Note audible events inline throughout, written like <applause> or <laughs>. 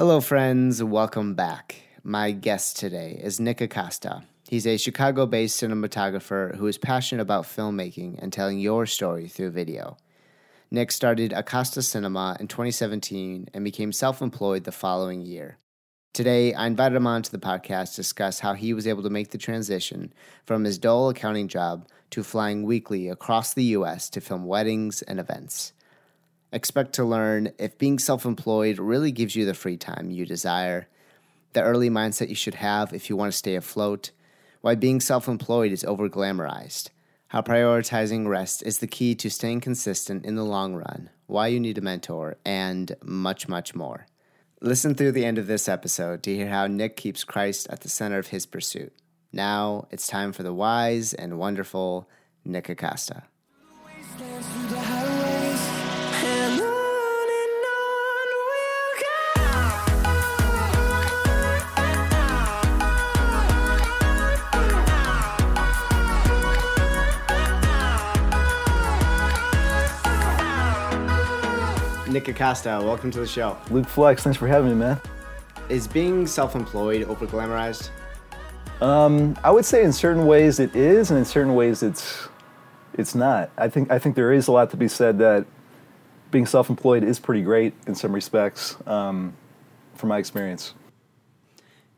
Hello, friends. Welcome back. My guest today is Nick Acosta. He's a Chicago based cinematographer who is passionate about filmmaking and telling your story through video. Nick started Acosta Cinema in 2017 and became self employed the following year. Today, I invited him on to the podcast to discuss how he was able to make the transition from his dull accounting job to flying weekly across the U.S. to film weddings and events. Expect to learn if being self employed really gives you the free time you desire, the early mindset you should have if you want to stay afloat, why being self employed is over glamorized, how prioritizing rest is the key to staying consistent in the long run, why you need a mentor, and much, much more. Listen through the end of this episode to hear how Nick keeps Christ at the center of his pursuit. Now it's time for the wise and wonderful Nick Acosta. Nick Acosta, welcome to the show. Luke Flex, thanks for having me, man. Is being self employed over glamorized? Um, I would say in certain ways it is, and in certain ways it's it's not. I think I think there is a lot to be said that being self-employed is pretty great in some respects, um, from my experience.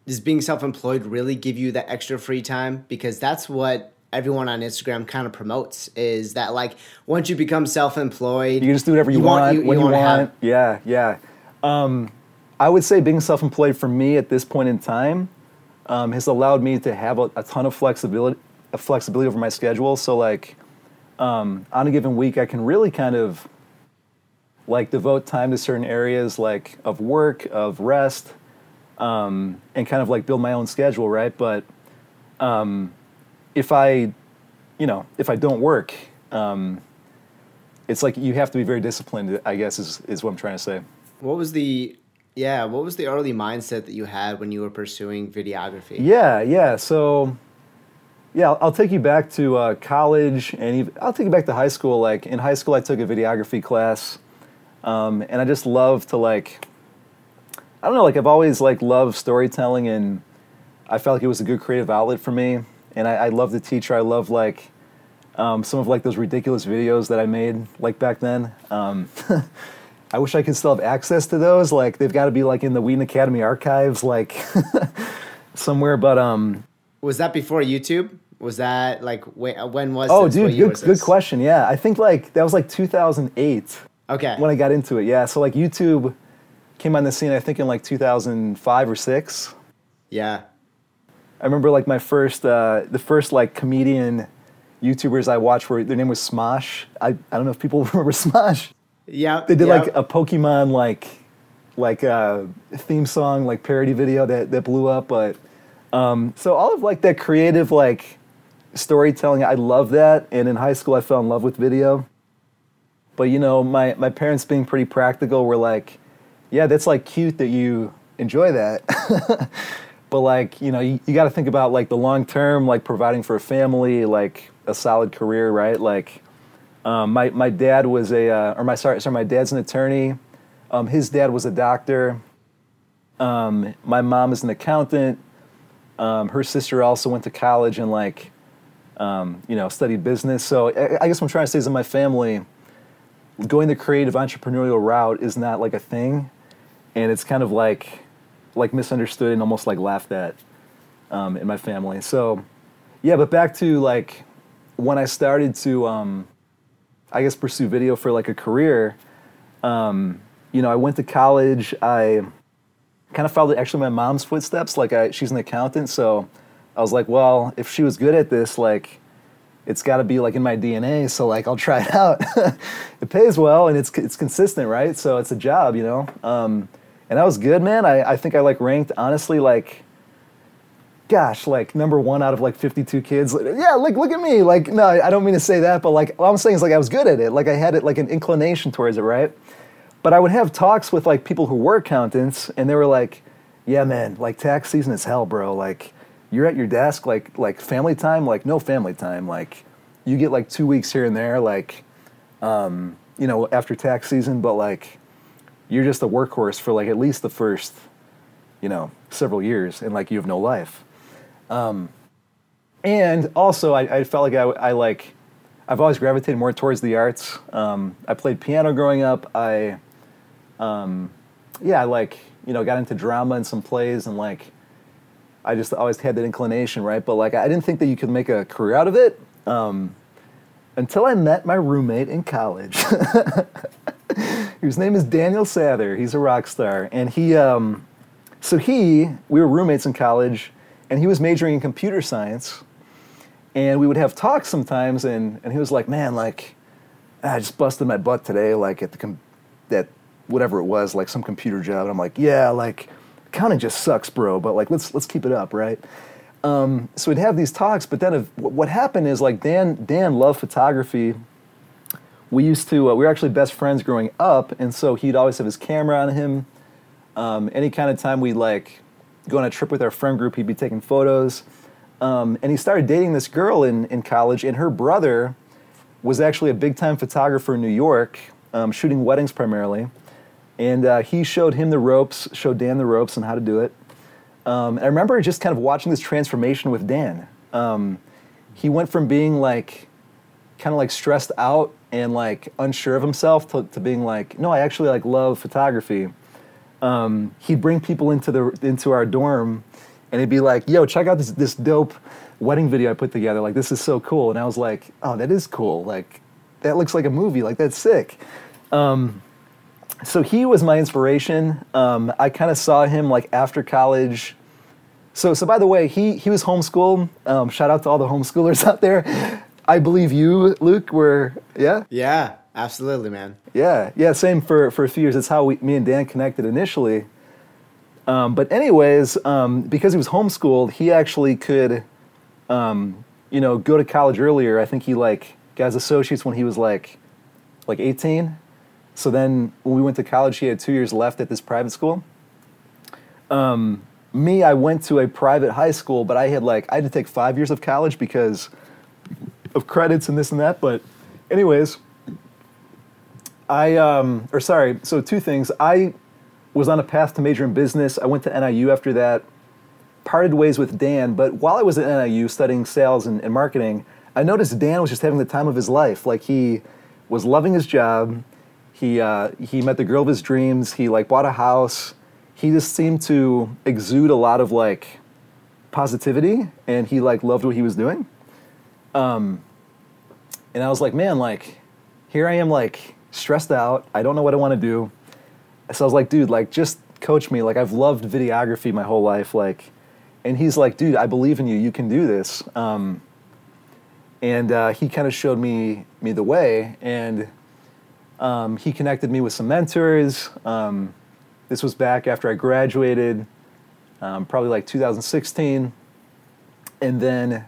Does being self employed really give you that extra free time? Because that's what everyone on Instagram kind of promotes is that like once you become self employed, You can just do whatever you, want, when you, wanna want. yeah, yeah. Um, I would say being self-employed for me at this point in time um, has allowed me to have a, a ton of flexibility, a flexibility over my schedule. So like um, on a given week, I can really kind of like devote time to certain areas like of work, of rest, um, and kind of like build my own schedule, right? But um, if I, you know, if I don't work, um, it's like you have to be very disciplined. I guess is is what I'm trying to say. What was the yeah? What was the early mindset that you had when you were pursuing videography? Yeah, yeah. So, yeah, I'll, I'll take you back to uh, college, and even, I'll take you back to high school. Like in high school, I took a videography class, um, and I just love to like, I don't know, like I've always like loved storytelling, and I felt like it was a good creative outlet for me. And I, I love the teacher. I love like um, some of like those ridiculous videos that I made like back then. Um, <laughs> I wish I could still have access to those. Like they've got to be like in the Wheaton Academy archives, like <laughs> somewhere. But um, Was that before YouTube? Was that like when was? oh, this? dude, good good question. Yeah, I think like that was like 2008 Okay. when I got into it. Yeah, so like YouTube came on the scene. I think in like 2005 or six. yeah. I remember like my first, uh, the first like comedian YouTubers I watched were their name was Smosh. I, I don't know if people <laughs> remember Smosh. Yeah. They did yeah. like a Pokemon like like uh, theme song like parody video that that blew up. But um, so all of like that creative like storytelling, I love that. And in high school, I fell in love with video. But you know, my my parents being pretty practical were like, yeah, that's like cute that you enjoy that. <laughs> but like you know, you, you got to think about like the long term, like providing for a family, like a solid career, right? Like um, my my dad was a uh, or my sorry sorry my dad's an attorney. Um, his dad was a doctor. Um, my mom is an accountant. Um, her sister also went to college and like um, you know studied business. So I, I guess what I'm trying to say is in my family, going the creative entrepreneurial route is not like a thing, and it's kind of like like misunderstood and almost like laughed at um, in my family. So yeah, but back to like when I started to um, I guess pursue video for like a career. Um, you know, I went to college. I kind of followed actually my mom's footsteps. Like, I, she's an accountant, so I was like, well, if she was good at this, like, it's got to be like in my DNA. So like, I'll try it <laughs> out. it pays well and it's it's consistent, right? So it's a job, you know. Um, and that was good, man. I, I think I like ranked honestly like gosh, like number one out of like 52 kids. Yeah, like look at me. Like, no, I don't mean to say that, but like what I'm saying is like I was good at it. Like I had it like an inclination towards it, right? But I would have talks with like people who were accountants, and they were like, "Yeah, man, like tax season is hell, bro. Like you're at your desk, like like family time, like no family time. Like you get like two weeks here and there, like um, you know, after tax season, but like you're just a workhorse for like at least the first you know, several years and like you have no life. Um, and also, I, I felt like I, I like, I've always gravitated more towards the arts. Um, I played piano growing up. I, um, yeah, I like, you know, got into drama and some plays and like, I just always had that inclination, right? But like, I didn't think that you could make a career out of it um, until I met my roommate in college, <laughs> <laughs> whose name is Daniel Sather. He's a rock star, and he, um, so he, we were roommates in college, and he was majoring in computer science, and we would have talks sometimes, and and he was like, man, like, I just busted my butt today, like at the com- that whatever it was, like some computer job, and I'm like, yeah, like accounting just sucks, bro, but like let's let's keep it up, right? Um, so we'd have these talks, but then if, what happened is like Dan Dan loved photography. We used to uh, we were actually best friends growing up, and so he'd always have his camera on him. Um, any kind of time we'd like go on a trip with our friend group, he'd be taking photos. Um, and he started dating this girl in, in college, and her brother was actually a big time photographer in New York, um, shooting weddings primarily. And uh, he showed him the ropes, showed Dan the ropes and how to do it. Um, I remember just kind of watching this transformation with Dan. Um, he went from being like, kind of like stressed out and like unsure of himself to, to being like, no, I actually like love photography. Um, he'd bring people into the into our dorm, and he'd be like, "Yo, check out this this dope wedding video I put together. Like, this is so cool." And I was like, "Oh, that is cool. Like, that looks like a movie. Like, that's sick." Um, so he was my inspiration. Um, I kind of saw him like after college. So, so by the way, he he was homeschooled. Um, shout out to all the homeschoolers <laughs> out there. I believe you, Luke, were yeah, Yeah, absolutely, man. yeah, yeah. Same for for a few years. That's how we, me and Dan connected initially. Um, but anyways, um, because he was homeschooled, he actually could, um, you know, go to college earlier. I think he like got his associates when he was like, like eighteen. So then when we went to college, he had two years left at this private school. Um, me, I went to a private high school, but I had like I had to take five years of college because of credits and this and that. But anyways, I um, or sorry, so two things. I was on a path to major in business. I went to NIU after that. Parted ways with Dan, but while I was at NIU studying sales and, and marketing, I noticed Dan was just having the time of his life. Like he was loving his job. He uh, he met the girl of his dreams. He like bought a house. He just seemed to exude a lot of like positivity, and he like loved what he was doing. Um, and I was like, man, like here I am, like stressed out. I don't know what I want to do. So I was like, dude, like just coach me. Like I've loved videography my whole life. Like, and he's like, dude, I believe in you. You can do this. Um, and uh, he kind of showed me me the way, and um, he connected me with some mentors. Um, this was back after I graduated, um, probably like 2016, and then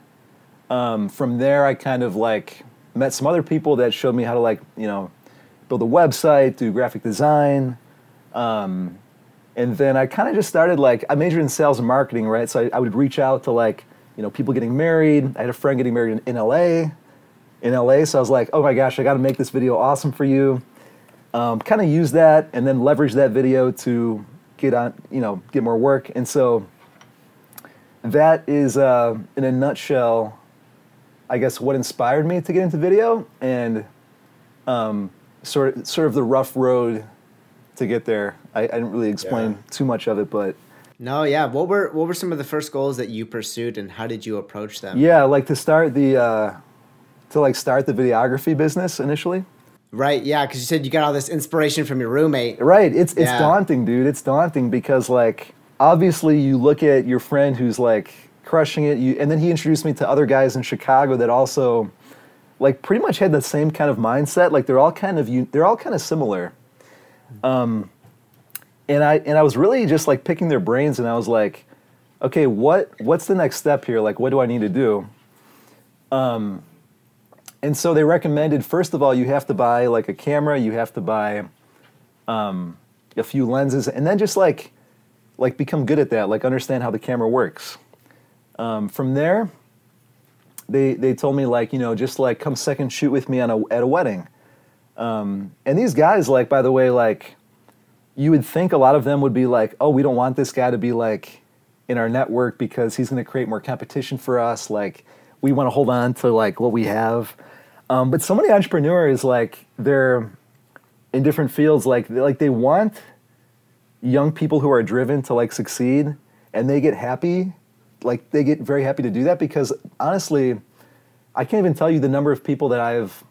um, from there I kind of like met some other people that showed me how to like you know build a website, do graphic design. Um, and then I kind of just started like I majored in sales and marketing, right? So I, I would reach out to like you know people getting married. I had a friend getting married in, in LA, in LA. So I was like, oh my gosh, I got to make this video awesome for you. Um, kind of use that and then leverage that video to get on, you know, get more work. And so that is, uh, in a nutshell, I guess what inspired me to get into video and um, sort of, sort of the rough road to get there. I, I didn't really explain Yeah. too much of it, but No, yeah. What were what were some of the first goals that you pursued, and how did you approach them? yeah, like to start the uh, to like start the videography business initially. Right. Yeah, because you said you got all this inspiration from your roommate. Right. It's it's Yeah. daunting, dude. It's daunting because like obviously you look at your friend who's like crushing it, you and then he introduced me to other guys in Chicago that also like pretty much had the same kind of mindset. Like they're all kind of they're all kind of similar. Um and I and I was really just like picking their brains and I was like, okay, what what's the next step here? Like what do I need to do? Um and so they recommended first of all you have to buy like a camera, you have to buy um, a few lenses, and then just like like become good at that, like understand how the camera works. Um, from there, they they told me like you know just like come second shoot with me on a at a wedding. Um, and these guys like by the way like you would think a lot of them would be like, oh, we don't want this guy to be like in our network because he's going to create more competition for us. Like, we want to hold on to like what we have. Um, but so many entrepreneurs, like, they're in different fields, like, like they want young people who are driven to like succeed and they get happy. Like, they get very happy to do that because honestly, I can't even tell you the number of people that I've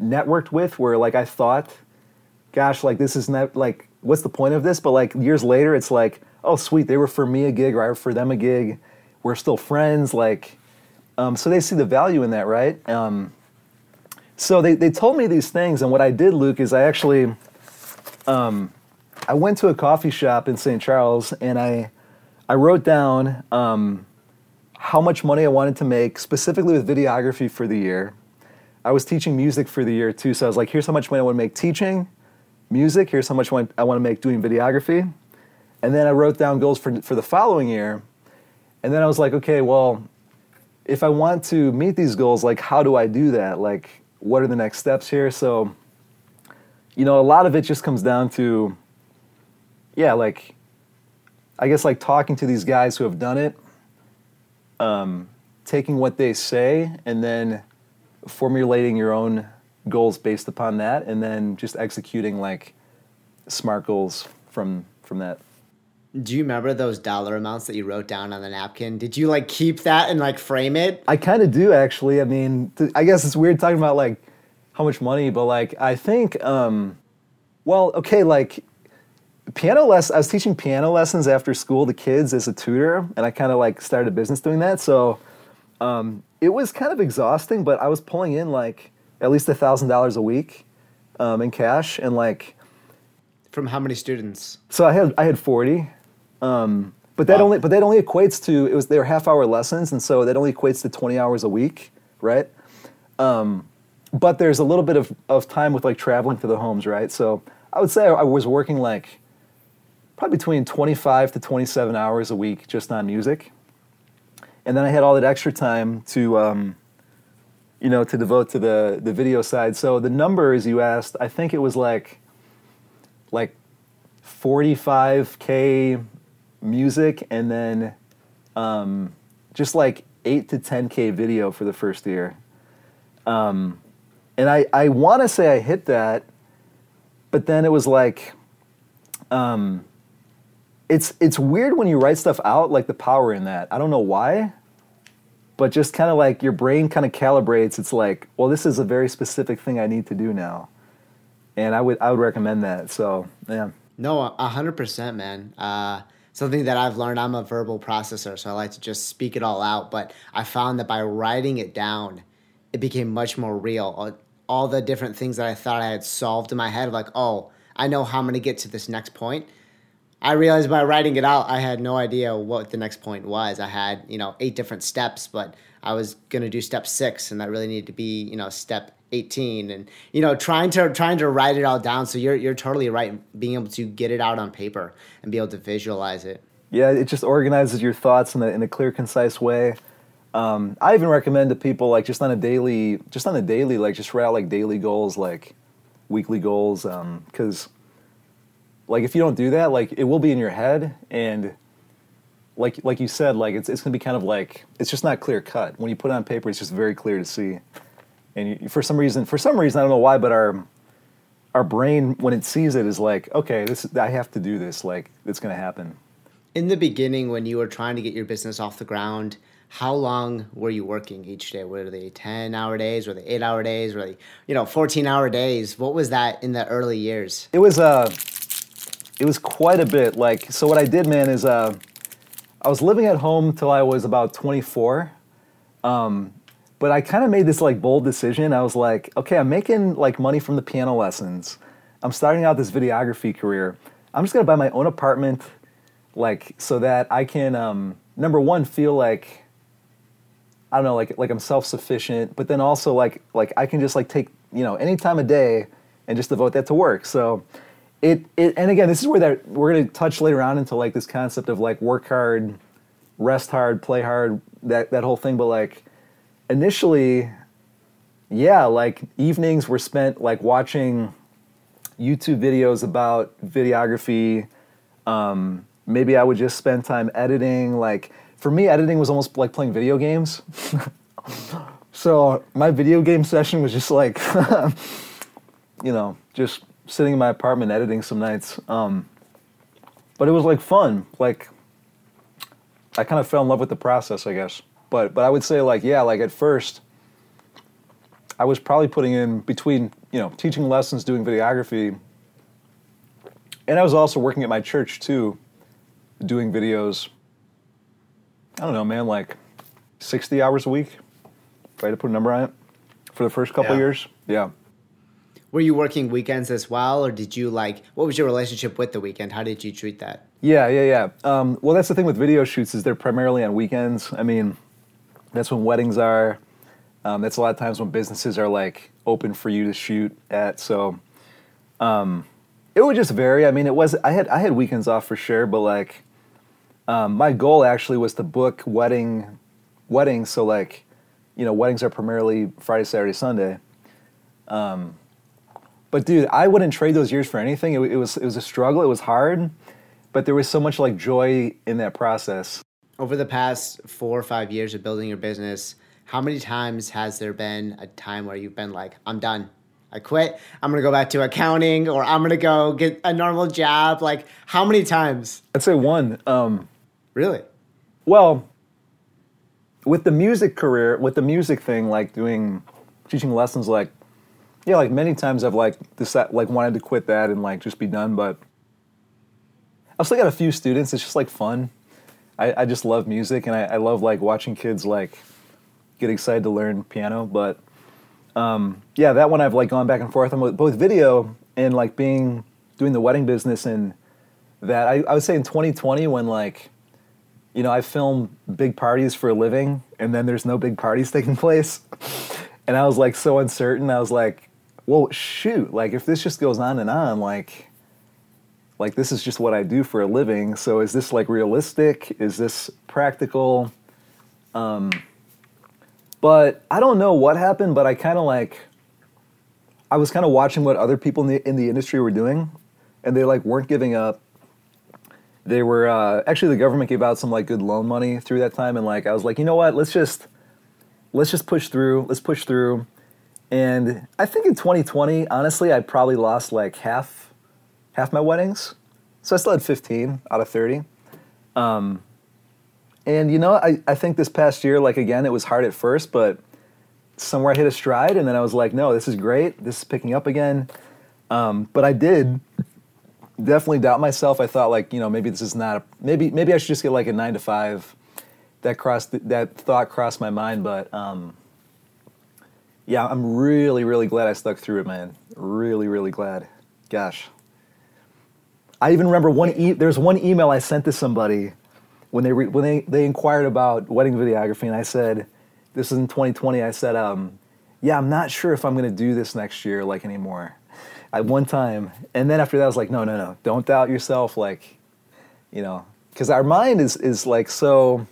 networked with where like I thought, gosh, like this is not like what's the point of this? But like years later, it's like, oh sweet, they were for me a gig or I were for them a gig. We're still friends, like, um, so they see the value in that, right? Um, so they, they told me these things, and what I did, Luke, is I actually, um, I went to a coffee shop in St. Charles, and I, I wrote down um, how much money I wanted to make, specifically with videography for the year. I was teaching music for the year too, so I was like, here's how much money I want to make teaching music, here's how much I want to make doing videography. And then I wrote down goals for, for the following year. And then I was like, okay, well, if I want to meet these goals, like, how do I do that? Like, what are the next steps here? So, you know, a lot of it just comes down to, yeah, like, I guess like talking to these guys who have done it, um, taking what they say, and then formulating your own goals based upon that, and then just executing like smart goals from from that. Do you remember those dollar amounts that you wrote down on the napkin? Did you like keep that and like frame it? I kind of do actually. I mean, th- I guess it's weird talking about like how much money, but like I think, um, well, okay, like piano less. I was teaching piano lessons after school to kids as a tutor, and I kind of like started a business doing that. So um, it was kind of exhausting, but I was pulling in like at least a thousand dollars a week um, in cash, and like From how many students? so I had I had forty, um, but that Wow. only but that only equates to it was they were half hour lessons, and so that only equates to twenty hours a week, right? Um, but there's a little bit of, of time with like traveling to the homes, right? So I would say I was working like probably between twenty five to twenty seven hours a week just on music, and then I had all that extra time to. Um, you know, to devote to the the video side. So the numbers you asked, I think it was like like 45k music and then um, just like 8 to 10k video for the first year um, and i, I want to say i hit that but then it was like um, it's it's weird when you write stuff out like the power in that i don't know why but just kind of like your brain kind of calibrates it's like well this is a very specific thing i need to do now and i would i would recommend that so yeah No, hundred percent, man. Uh, something that I've learned. I'm a verbal processor, so I like to just speak it all out. But I found that by writing it down, it became much more real. All, the different things that I thought I had solved in my head, like, oh, I know how I'm gonna get to this next point. I realized by writing it out, I had no idea what the next point was. I had, you know, eight different steps, but I was gonna do step six, and that really needed to be, you know, step 18 and you know trying to trying to write it all down so you're you're totally right being able to get it out on paper and be able to visualize it Yeah, it just organizes your thoughts in a, in a clear, concise way. Um, I even recommend to people like just on a daily, just on a daily, like just write out like daily goals, like weekly goals, because like if you don't do that, like it will be in your head, and like like you said, like it's it's gonna be kind of like it's just not clear cut. When you put it on paper, it's just very clear to see. And you, for some reason, for some reason, I don't know why, but our our brain when it sees it is like, okay, this I have to do this. Like it's gonna happen. in the beginning when you were trying to get your business off the ground how long were you working each day were they 10 hour days were they 8 hour days were they you know 14 hour days what was that in the early years It was uh it was quite a bit. Like so what I did, man, is uh I was living at home till I was about 24. Um but I kind of made this like bold decision. I was like, okay, I'm making like money from the piano lessons. I'm starting out this videography career. I'm just gonna buy my own apartment, like so that I can um, number one feel like I don't know, like like I'm self sufficient, but then also like like I can just like take you know any time of day and just devote that to work. So it it and again, this is where that we're gonna touch later on into like this concept of like work hard, rest hard, play hard, that that whole thing. But like initially, yeah, like evenings were spent like watching YouTube videos about videography. Um, maybe I would just spend time editing. Like for me, editing was almost like playing video games. <laughs> so my video game session was just like, <laughs> you know, just sitting in my apartment editing some nights. Um, but it was like fun. Like I kind of fell in love with the process, I guess. But but I would say like yeah, like at first I was probably putting in between, you know, teaching lessons, doing videography, and I was also working at my church too, doing videos. I don't know, man, like 60 hours a week. Try to put a number on it for the first couple Yeah. years. Yeah. Were you working weekends as well, or did you like? What was your relationship with the weekend? How did you treat that? Yeah, yeah, yeah. Um, well, that's the thing with video shoots is they're primarily on weekends. I mean, that's when weddings are. Um, that's a lot of times when businesses are like open for you to shoot at. So um, it would just vary. I mean, it was I had I had weekends off for sure, but like um, my goal actually was to book wedding weddings. So like, you know, weddings are primarily Friday, Saturday, Sunday. Um, but dude, I wouldn't trade those years for anything. It, it was it was a struggle. It was hard, but there was so much like joy in that process. Over the past four or five years of building your business, how many times has there been a time where you've been like, I'm done. I quit. I'm going to go back to accounting or I'm going to go get a normal job. Like, how many times? I'd say one. Um, Really? well, with the music career, with the music thing, like doing teaching lessons, like yeah, like many times I've like decided, like wanted to quit that and like just be done, but I've still got a few students. It's just like fun. I, I just love music and I, I love like watching kids like get excited to learn piano. But um, yeah, that one I've like gone back and forth on both video and like being doing the wedding business and that I, I would say in 2020 when like you know I film big parties for a living and then there's no big parties <laughs> taking place and I was like so uncertain. I was like, well, shoot, like if this just goes on and on, like like this is just what I do for a living. So is this like realistic? Is this practical? Um, but I don't know what happened, but I kind of like I was kind of watching what other people in the in the industry were doing, and they like weren't giving up. They were uh, actually the government gave out some like good loan money through that time, and like I was like, you know what, let's just let's just push through. Let's push through. And I think in 2020, honestly, I probably lost like half half my weddings. So I still had 15 out of 30. Um, and you know, I, I think this past year, like again, it was hard at first, but somewhere I hit a stride, and then I was like, no, this is great. This is picking up again. Um, but I did definitely doubt myself. I thought like, you know, maybe this is not a maybe maybe I should just get like a nine to five. That crossed that thought crossed my mind, but um, yeah, I'm really really glad I stuck through it, man. Really really glad. Gosh, I even remember one. E- there's one email I sent to somebody when they re- when they they inquired about wedding videography, and I said, "This is in 2020." I said, um, "Yeah, I'm not sure if I'm going to do this next year like anymore." At one time, and then after that, I was like, "No, no, no! Don't doubt yourself." Like, you know, because our mind is is like so.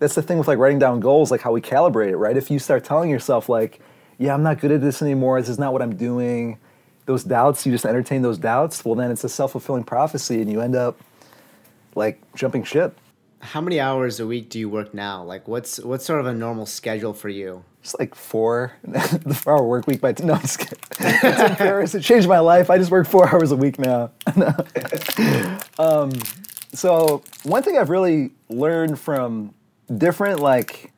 That's the thing with like writing down goals, like how we calibrate it, right? If you start telling yourself like, "Yeah, I'm not good at this anymore. This is not what I'm doing," those doubts, you just entertain those doubts. Well, then it's a self fulfilling prophecy, and you end up like jumping ship. How many hours a week do you work now? Like, what's what's sort of a normal schedule for you? It's like four, <laughs> the four hour work week by no, I'm just kidding. It's embarrassing. It changed my life. I just work four <laughs> hours a week now. <laughs> um, so one thing I've really learned from different like,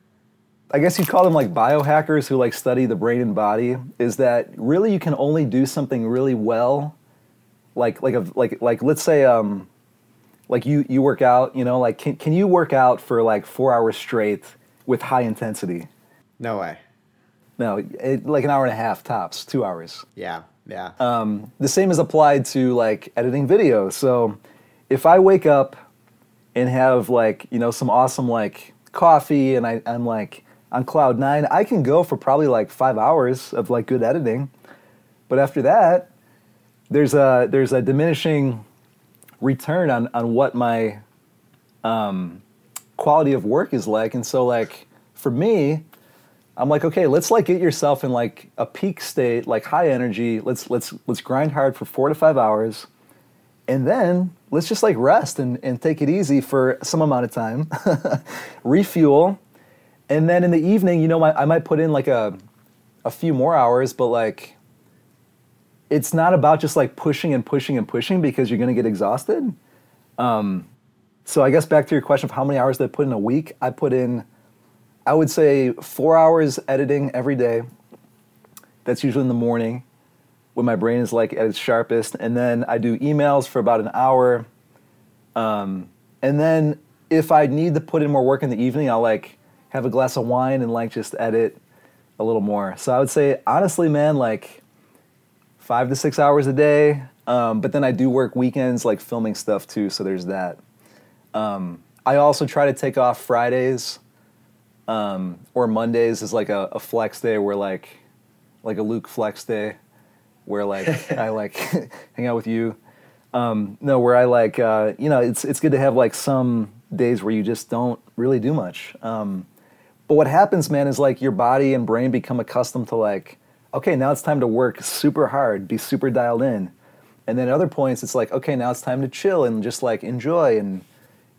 I guess you'd call them like biohackers who like study the brain and body is that really you can only do something really well, like like a like like let's say um, like you you work out, you know, like can can you work out for like four hours straight with high intensity? No way. No, it, like an hour and a half tops, two hours. Yeah, yeah. Um, the same is applied to like editing video. So if I wake up and have like you know some awesome like coffee and I, I'm like on cloud nine, I can go for probably like five hours of like good editing. But after that, there's a there's a diminishing return on on what my um, quality of work is like. And so like for me, I'm like, okay, let's like get yourself in like a peak state, like high energy. Let's let's let's grind hard for four to five hours, and then let's just like rest and, and take it easy for some amount of time, <laughs> refuel, and then in the evening, you know, I, I might put in like a a few more hours, but like it's not about just like pushing and pushing and pushing because you're gonna get exhausted. Um, so I guess back to your question of how many hours did I put in a week? I put in, I would say four hours editing every day. That's usually in the morning when my brain is like at its sharpest. And then I do emails for about an hour. Um, and then if I need to put in more work in the evening, I'll like have a glass of wine and like just edit a little more. So I would say, honestly, man, like five to six hours a day. Um, but then I do work weekends, like filming stuff too. So there's that. Um, I also try to take off Fridays um, or Mondays is like a, a flex day where like like a Luke flex day where like <laughs> I like <laughs> hang out with you. Um, no, where I like uh, you know it's it's good to have like some days where you just don't really do much. Um, but what happens, man, is like your body and brain become accustomed to like okay now it's time to work super hard, be super dialed in, and then at other points it's like okay now it's time to chill and just like enjoy. And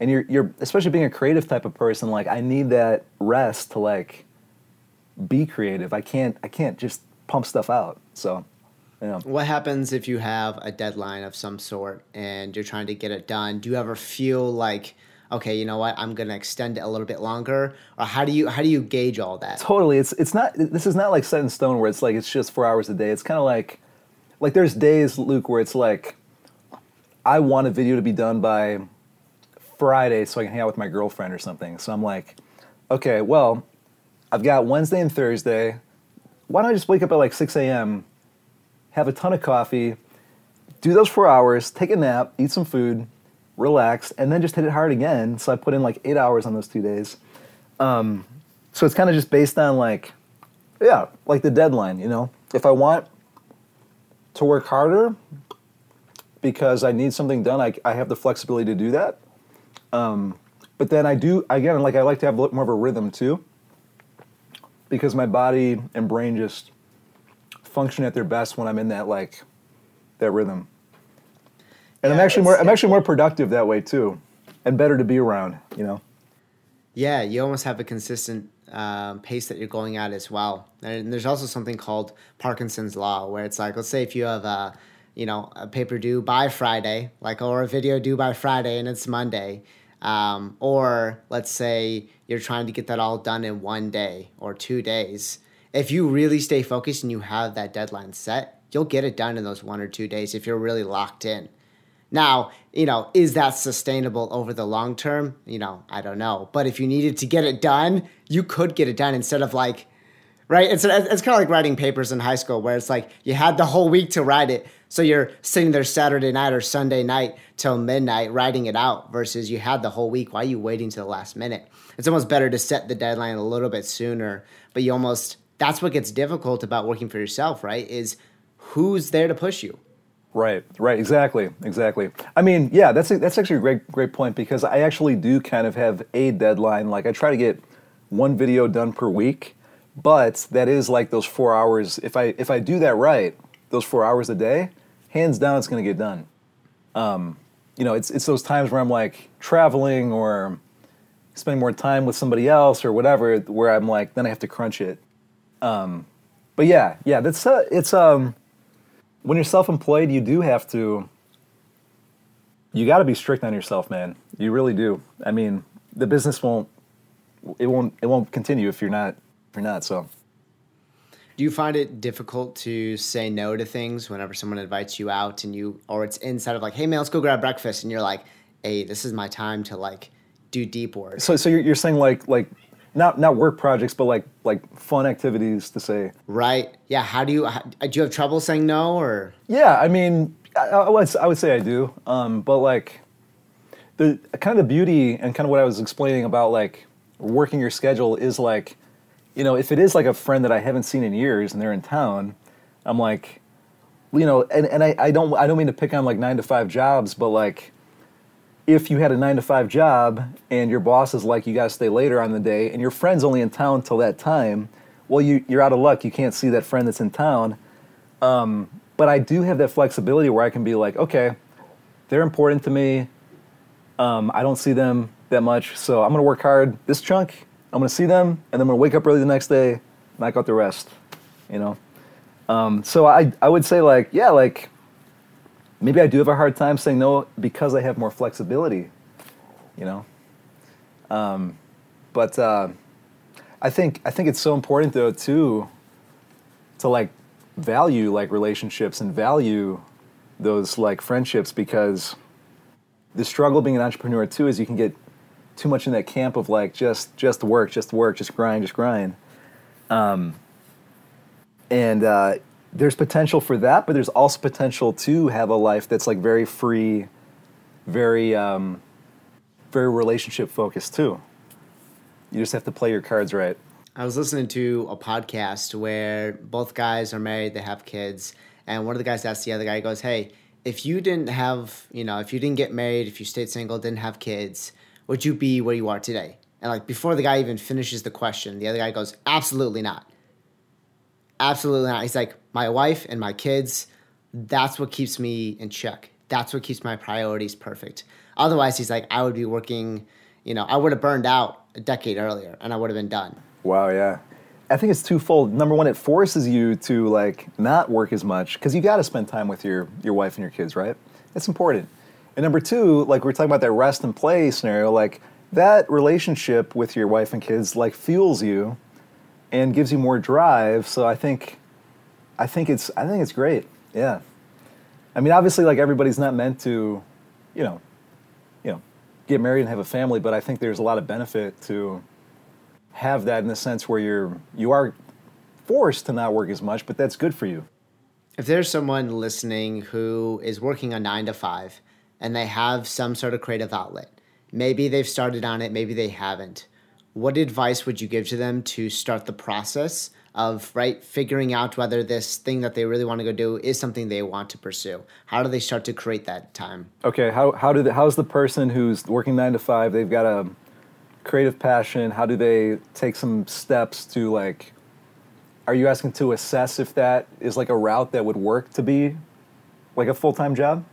and you're you're especially being a creative type of person like i need that rest to like be creative. I can't i can't just pump stuff out. So yeah What happens if you have a deadline of some sort and you're trying to get it done? Do you ever feel like, okay, you know what, I'm gonna extend it a little bit longer, or how do you how do you gauge all that? totally it's it's not this is not like set in stone where it's like it's just four hours a day. It's kind of like like there's days luke where it's like i want a video to be done by friday so i can hang out with my girlfriend or something. So i'm like okay well i've got wednesday and thursday. Why don't i just wake up at like 6 a.m have a ton of coffee do those four hours take a nap eat some food relax and then just hit it hard again so i put in like eight hours on those two days Um, so it's kind of just based on like, yeah, like the deadline, you know? If I want to work harder because I need something done, I, I have the flexibility to do that. Um, but then I do, again, like I like to have more of a rhythm too because my body and brain just function at their best when I'm in that like, that rhythm. And I'm actually more, I'm actually more productive that way too and better to be around, you know? Yeah, you almost have a consistent um, pace that you're going at as well. And there's also something called Parkinson's law, where it's like, let's say if you have a, you know, a paper due by Friday, like or a video due by Friday, and it's Monday, um, or let's say you're trying to get that all done in one day or two days. If you really stay focused and you have that deadline set, you'll get it done in those one or two days if you're really locked in. Now, you know, is that sustainable over the long term? You know, I don't know. But if you needed to get it done, you could get it done instead of like, right? It's, it's kind of like writing papers in high school where it's like you had the whole week to write it. So you're sitting there Saturday night or Sunday night till midnight writing it out versus you had the whole week. Why are you waiting to the last minute? It's almost better to set the deadline a little bit sooner, but you almost, that's what gets difficult about working for yourself, right? Is who's there to push you? Right, right, exactly, exactly. I mean, yeah, that's a, that's actually a great great point because I actually do kind of have a deadline. Like I try to get one video done per week, but that is like those four hours. If I if I do that right, those four hours a day, hands down, it's going to get done. Um, you know, it's it's those times where I'm like traveling or spending more time with somebody else or whatever, where I'm like, then I have to crunch it. Um, but yeah, yeah, that's uh, it's um when you're self-employed, you do have to. You got to be strict on yourself, man. You really do. I mean, the business won't. It won't. It won't continue if you're not. If you're not. So. Do you find it difficult to say no to things whenever someone invites you out and you, or it's inside of like, hey man, let's go grab breakfast, and you're like, hey, this is my time to like do deep work. So, so you're, you're saying like like, not not work projects, but like like fun activities to say. right? Yeah. How do you? How, do you have trouble saying no, or Yeah, I mean, I, I would I would say I do, um, but like, the kind of the beauty and kind of what I was explaining about like working your schedule is like, you know, if it is like a friend that I haven't seen in years and they're in town, I'm like, you know, and, and I, I don't I don't mean to pick on like nine to five jobs, but like, if you had a nine to five job and your boss is like, you gotta stay later on the day, and your friend's only in town till that time, well, you you're out of luck. You can't see that friend that's in town. Um, but I do have that flexibility where I can be like, okay, they're important to me. Um, I don't see them that much, so I'm gonna work hard this chunk. I'm gonna see them, and then I'm gonna wake up early the next day, knock out the rest. You know. Um, so I I would say like yeah like maybe I do have a hard time saying no because I have more flexibility. You know. Um, but uh, I think I think it's so important though too to like value like relationships and value those like friendships because the struggle being an entrepreneur too is you can get too much in that camp of like just just work, just work, just grind, just grind. Um, and uh, there's potential for that, but there's also potential to have a life that's like very free, very um, very relationship focused too. You just have to play your cards right. I was listening to a podcast where both guys are married, they have kids, and one of the guys asked the other guy, he goes, Hey, if you didn't have, you know, if you didn't get married, if you stayed single, didn't have kids, would you be where you are today? And like before the guy even finishes the question, the other guy goes, Absolutely not. Absolutely not. He's like, My wife and my kids, that's what keeps me in check. That's what keeps my priorities perfect. Otherwise, he's like, I would be working, you know, I would have burned out a decade earlier and I would have been done. Wow, yeah. I think it's twofold. Number one, it forces you to like not work as much because you got to spend time with your your wife and your kids, right? That's important. And number two, like we're talking about that rest and play scenario, like that relationship with your wife and kids like fuels you and gives you more drive. So I think, I think it's I think it's great. Yeah. I mean, obviously, like everybody's not meant to, you know, you know, get married and have a family, but I think there's a lot of benefit to have that in the sense where you're you are forced to not work as much, but that's good for you. If there's someone listening who is working a nine to five and they have some sort of creative outlet, maybe they've started on it, maybe they haven't. What advice would you give to them to start the process of right figuring out whether this thing that they really want to go do is something they want to pursue? How do they start to create that time? Okay, how how do how's the person who's working nine to five? They've got a creative passion. How do they take some steps to like? Are you asking to assess if that is like a route that would work to be like a full time job?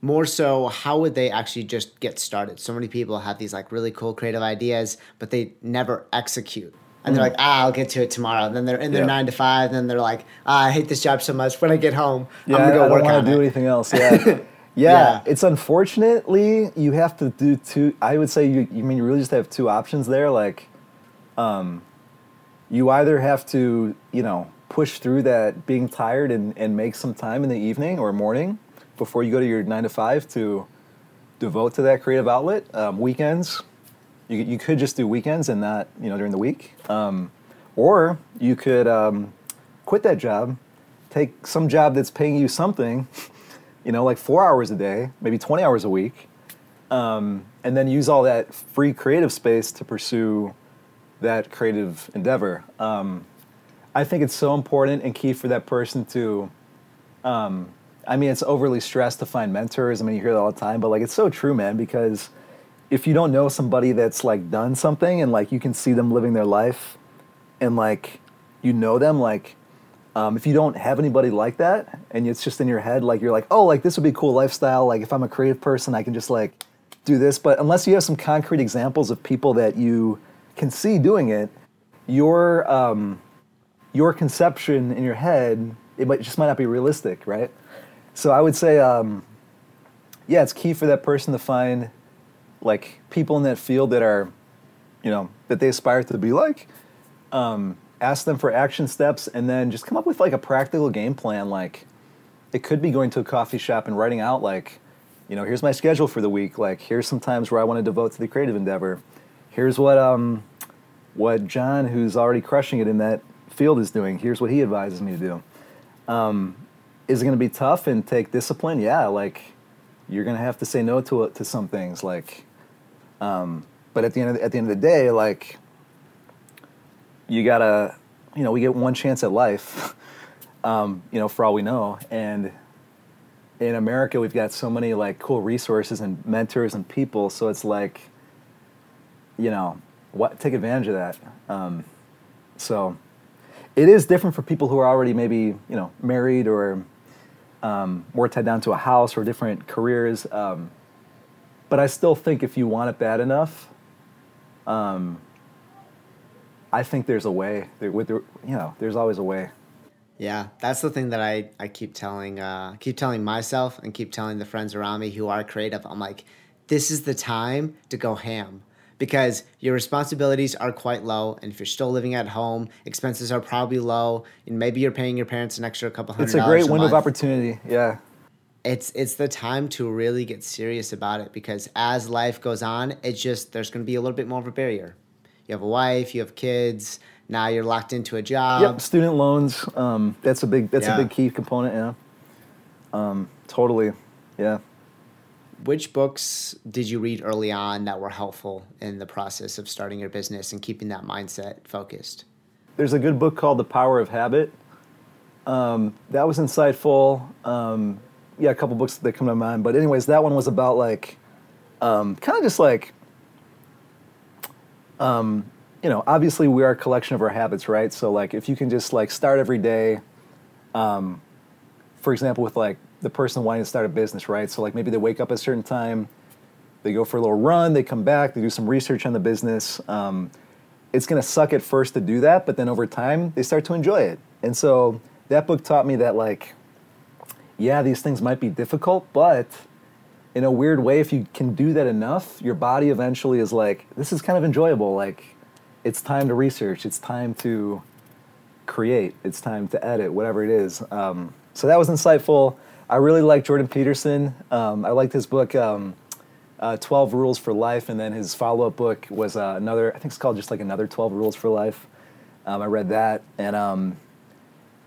More so how would they actually just get started so many people have these like really cool creative ideas but they never execute and they're like ah i'll get to it tomorrow and then they're in their Yeah. nine to five and then they're like ah, i hate this job so much when i get home Yeah, i'm gonna I go don't work want on to do it anything else. <laughs> Yeah. yeah, Yeah. It's unfortunately you have to do two. I would say you. You mean you really just have two options there. Like, um, you either have to you know push through that being tired and and make some time in the evening or morning before you go to your nine to five to devote to that creative outlet. Um, weekends, you you could just do weekends and not you know during the week. Um, or you could um, quit that job, take some job that's paying you something, <laughs> you know, like four hours a day, maybe 20 hours a week, um, and then use all that free creative space to pursue that creative endeavor. Um, I think it's so important and key for that person to. Um, I mean, it's overly stressed to find mentors. I mean, you hear that all the time, but like, it's so true, man. Because if you don't know somebody that's like done something and like you can see them living their life, and like you know them, like um, if you don't have anybody like that and it's just in your head, like you're like, oh, like this would be a cool lifestyle. Like if I'm a creative person, I can just like do this. But unless you have some concrete examples of people that you can see doing it, your um, your conception in your head it might, just might not be realistic, right? So I would say, um, yeah, it's key for that person to find like people in that field that are, you know, that they aspire to be like. Um, ask them for action steps, and then just come up with like a practical game plan. Like, it could be going to a coffee shop and writing out like, you know, here's my schedule for the week. Like, here's some times where I want to devote to the creative endeavor. Here's what um, what John, who's already crushing it in that field, is doing. Here's what he advises me to do. Um, is it going to be tough and take discipline? Yeah, like you're going to have to say no to to some things. Like, um, but at the end of the, at the end of the day, like you gotta, you know, we get one chance at life. <laughs> um, you know, for all we know, and in America, we've got so many like cool resources and mentors and people. So it's like, you know, what take advantage of that. Um, so, it is different for people who are already maybe you know married or um, more tied down to a house or different careers. Um, but I still think if you want it bad enough, um, I think there's a way. There, with you know, there's always a way. Yeah, that's the thing that I, I keep telling uh, keep telling myself and keep telling the friends around me who are creative. I'm like, this is the time to go ham because your responsibilities are quite low, and if you're still living at home, expenses are probably low, and maybe you're paying your parents an extra couple hundred. It's a great dollars window of opportunity. Yeah. It's it's the time to really get serious about it because as life goes on, it's just there's going to be a little bit more of a barrier. You have a wife, you have kids. Now you're locked into a job. Yep, student loans. Um, that's a big. That's Yeah. a big key component. Yeah. Um, totally. Yeah. Which books did you read early on that were helpful in the process of starting your business and keeping that mindset focused? There's a good book called The Power of Habit. Um, that was insightful. Um, yeah, a couple books that come to mind. But anyways, that one was about like, um, kind of just like, um, you know, obviously we are a collection of our habits, right? So like, if you can just like start every day, um, for example, with like the person wanting to start a business, right? So like maybe they wake up at a certain time, they go for a little run, they come back, they do some research on the business. Um, it's to suck at first to do that, but then over time they start to enjoy it. And so that book taught me that like, yeah, these things might be difficult, but in a weird way, if you can do that enough, your body eventually is like, this is kind of enjoyable. Like, it's time to research. It's time to create. It's time to edit, whatever it is. Um, so that was insightful. I really like Jordan Peterson. Um, I liked his book, um, uh, 12 Rules for Life, and then his follow up book was uh, another, I think it's called just like another 12 Rules for Life. Um, I read that. And um,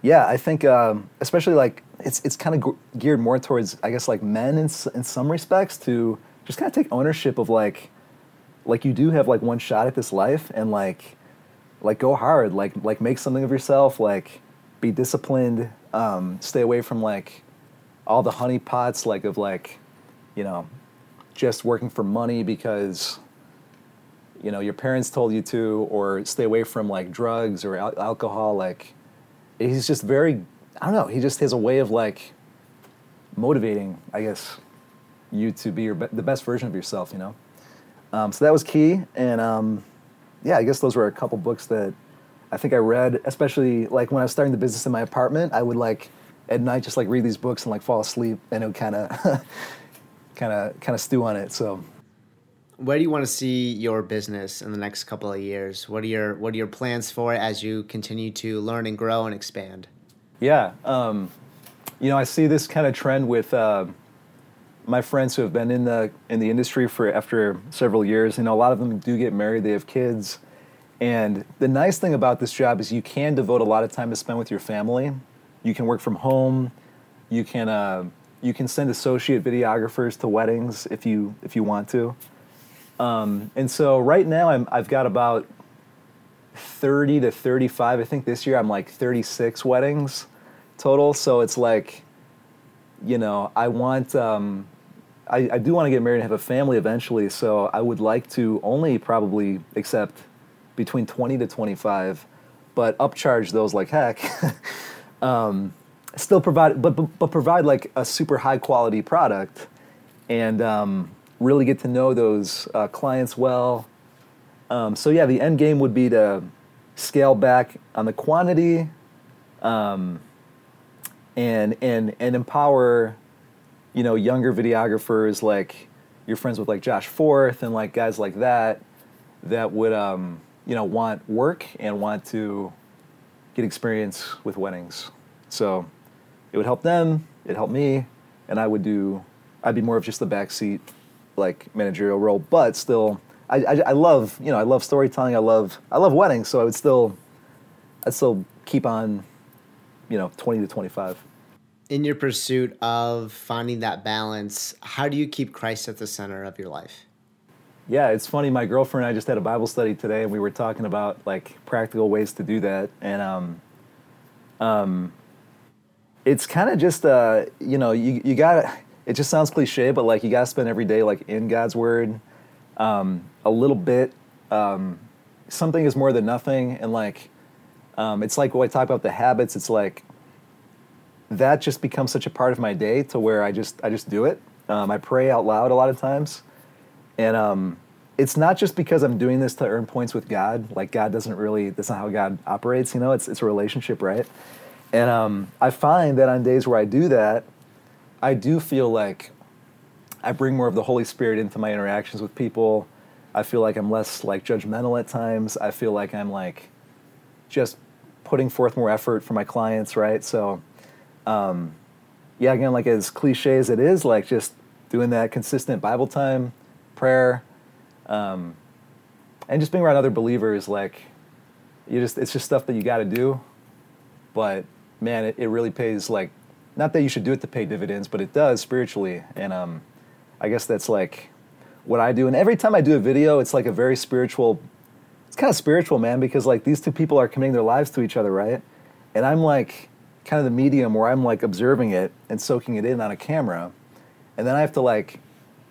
yeah, I think um, especially like it's, it's kind of geared more towards, I guess, like men in, in some respects to just kind of take ownership of like, like you do have like one shot at this life and like like go hard like like make something of yourself like be disciplined um, stay away from like all the honeypots like of like you know just working for money because you know your parents told you to or stay away from like drugs or al- alcohol like he's just very i don't know he just has a way of like motivating i guess you to be your be- the best version of yourself you know um, so that was key, and um, yeah, I guess those were a couple books that I think I read, especially like when I was starting the business in my apartment. I would like at night just like read these books and like fall asleep, and it would kind of, <laughs> kind of, kind of stew on it. So Where do you want to see your business in the next couple of years? What are your what are your plans for it as you continue to learn and grow and expand? yeah, um, you know, I see this kind of trend with. Uh, my friends who have been in the in the industry for after several years, you know, a lot of them do get married, they have kids, and the nice thing about this job is you can devote a lot of time to spend with your family. You can work from home. You can uh, you can send associate videographers to weddings if you if you want to. Um, and so right now I'm I've got about thirty to thirty five. I think this year I'm like thirty six weddings total. So it's like you know, I want, um, I, I do want to get married and have a family eventually. So I would like to only probably accept between 20 to 25, but upcharge those like heck. <laughs> um, still provide, but, but, but provide like a super high quality product and um, really get to know those uh, clients well. Um, so yeah, the end game would be to scale back on the quantity, um, and and and empower, you know, younger videographers like you're friends with like Josh Forth and like guys like that, that would um, you know want work and want to get experience with weddings. So it would help them, it helped me, and I would do. I'd be more of just the backseat, like managerial role, but still, I, I, I love you know I love storytelling. I love I love weddings, so I would still, I'd still keep on, you know, twenty to twenty five. In your pursuit of finding that balance, how do you keep Christ at the center of your life? Yeah, it's funny. My girlfriend and I just had a Bible study today, and we were talking about like practical ways to do that. And um, um, it's kind of just uh, you know, you you got it. Just sounds cliche, but like you got to spend every day like in God's Word, um, a little bit. Um, something is more than nothing, and like Um, it's like when I talk about the habits. It's like that just becomes such a part of my day to where I just I just do it. Um, I pray out loud a lot of times, and um, it's not just because I'm doing this to earn points with God. Like God doesn't really. That's not how God operates. You know, it's it's a relationship, right? And um, I find that on days where I do that, I do feel like I bring more of the Holy Spirit into my interactions with people. I feel like I'm less like judgmental at times. I feel like I'm like just putting forth more effort for my clients, right? So, um, yeah, again, like as cliche as it is, like just doing that consistent Bible time, prayer, um, and just being around other believers, like you just it's just stuff that you got to do. But man, it, it really pays. Like, not that you should do it to pay dividends, but it does spiritually, and um, I guess that's like what I do. And every time I do a video, it's like a very spiritual. It's kind of spiritual, man, because like these two people are committing their lives to each other, right? And I'm like kind of the medium where I'm like observing it and soaking it in on a camera, and then I have to like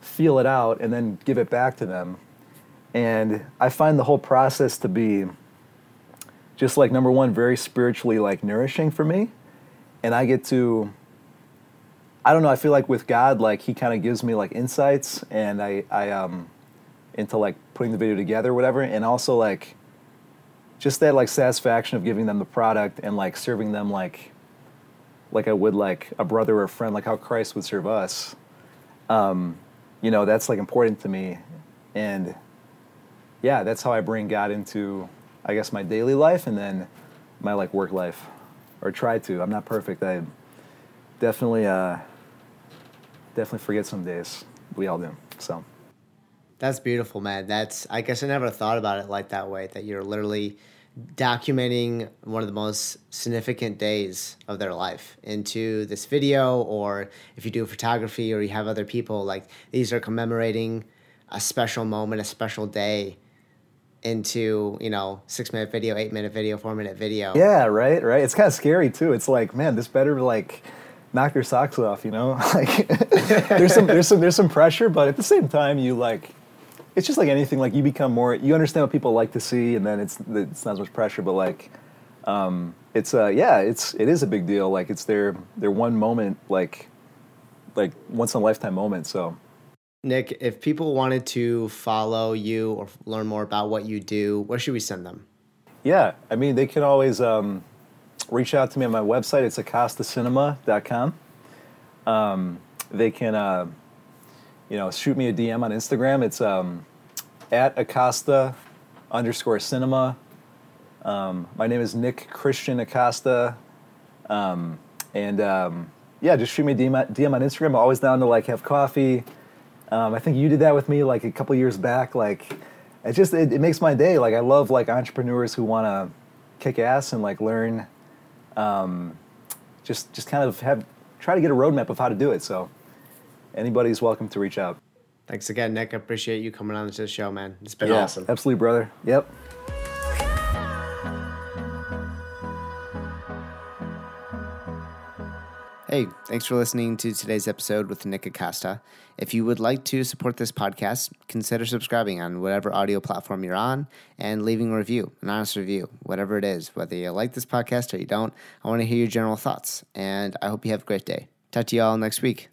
feel it out and then give it back to them. And I find the whole process to be just like number one, very spiritually like nourishing for me. And I get to I don't know, I feel like with God, like he kind of gives me like insights and I, I um into like putting the video together, whatever, and also like just that like satisfaction of giving them the product and like serving them like like I would like a brother or a friend, like how Christ would serve us. Um, you know, that's like important to me. And yeah, that's how I bring God into I guess my daily life and then my like work life. Or try to. I'm not perfect. I definitely uh definitely forget some days. We all do. So That's beautiful, man. That's I guess I never thought about it like that way. That you're literally documenting one of the most significant days of their life into this video, or if you do photography or you have other people, like these are commemorating a special moment, a special day into you know six minute video, eight minute video, four minute video. Yeah, right, right. It's kind of scary too. It's like, man, this better like knock your socks off, you know? <laughs> Like <laughs> there's some there's some there's some pressure, but at the same time you like it's just like anything like you become more you understand what people like to see and then it's it's not as much pressure, but like um it's uh yeah, it's it is a big deal. Like it's their their one moment like like once in a lifetime moment, so Nick, if people wanted to follow you or learn more about what you do, where should we send them? Yeah, I mean, they can always um, reach out to me on my website. It's acostacinema.com. Um, they can, uh, you know, shoot me a DM on Instagram. It's um, at Acosta underscore cinema. Um, my name is Nick Christian Acosta. Um, and um, yeah, just shoot me a DM, DM on Instagram. I'm always down to like have coffee. Um, I think you did that with me like a couple years back. Like, it just it, it makes my day. Like, I love like entrepreneurs who want to kick ass and like learn. Um, just just kind of have try to get a roadmap of how to do it. So, anybody's welcome to reach out. Thanks again, Nick. I appreciate you coming on to the show, man. It's been Yeah, awesome. absolutely, brother. Yep. Hey, thanks for listening to today's episode with Nick Acosta. If you would like to support this podcast, consider subscribing on whatever audio platform you're on and leaving a review, an honest review, whatever it is. Whether you like this podcast or you don't, I want to hear your general thoughts. And I hope you have a great day. Talk to you all next week.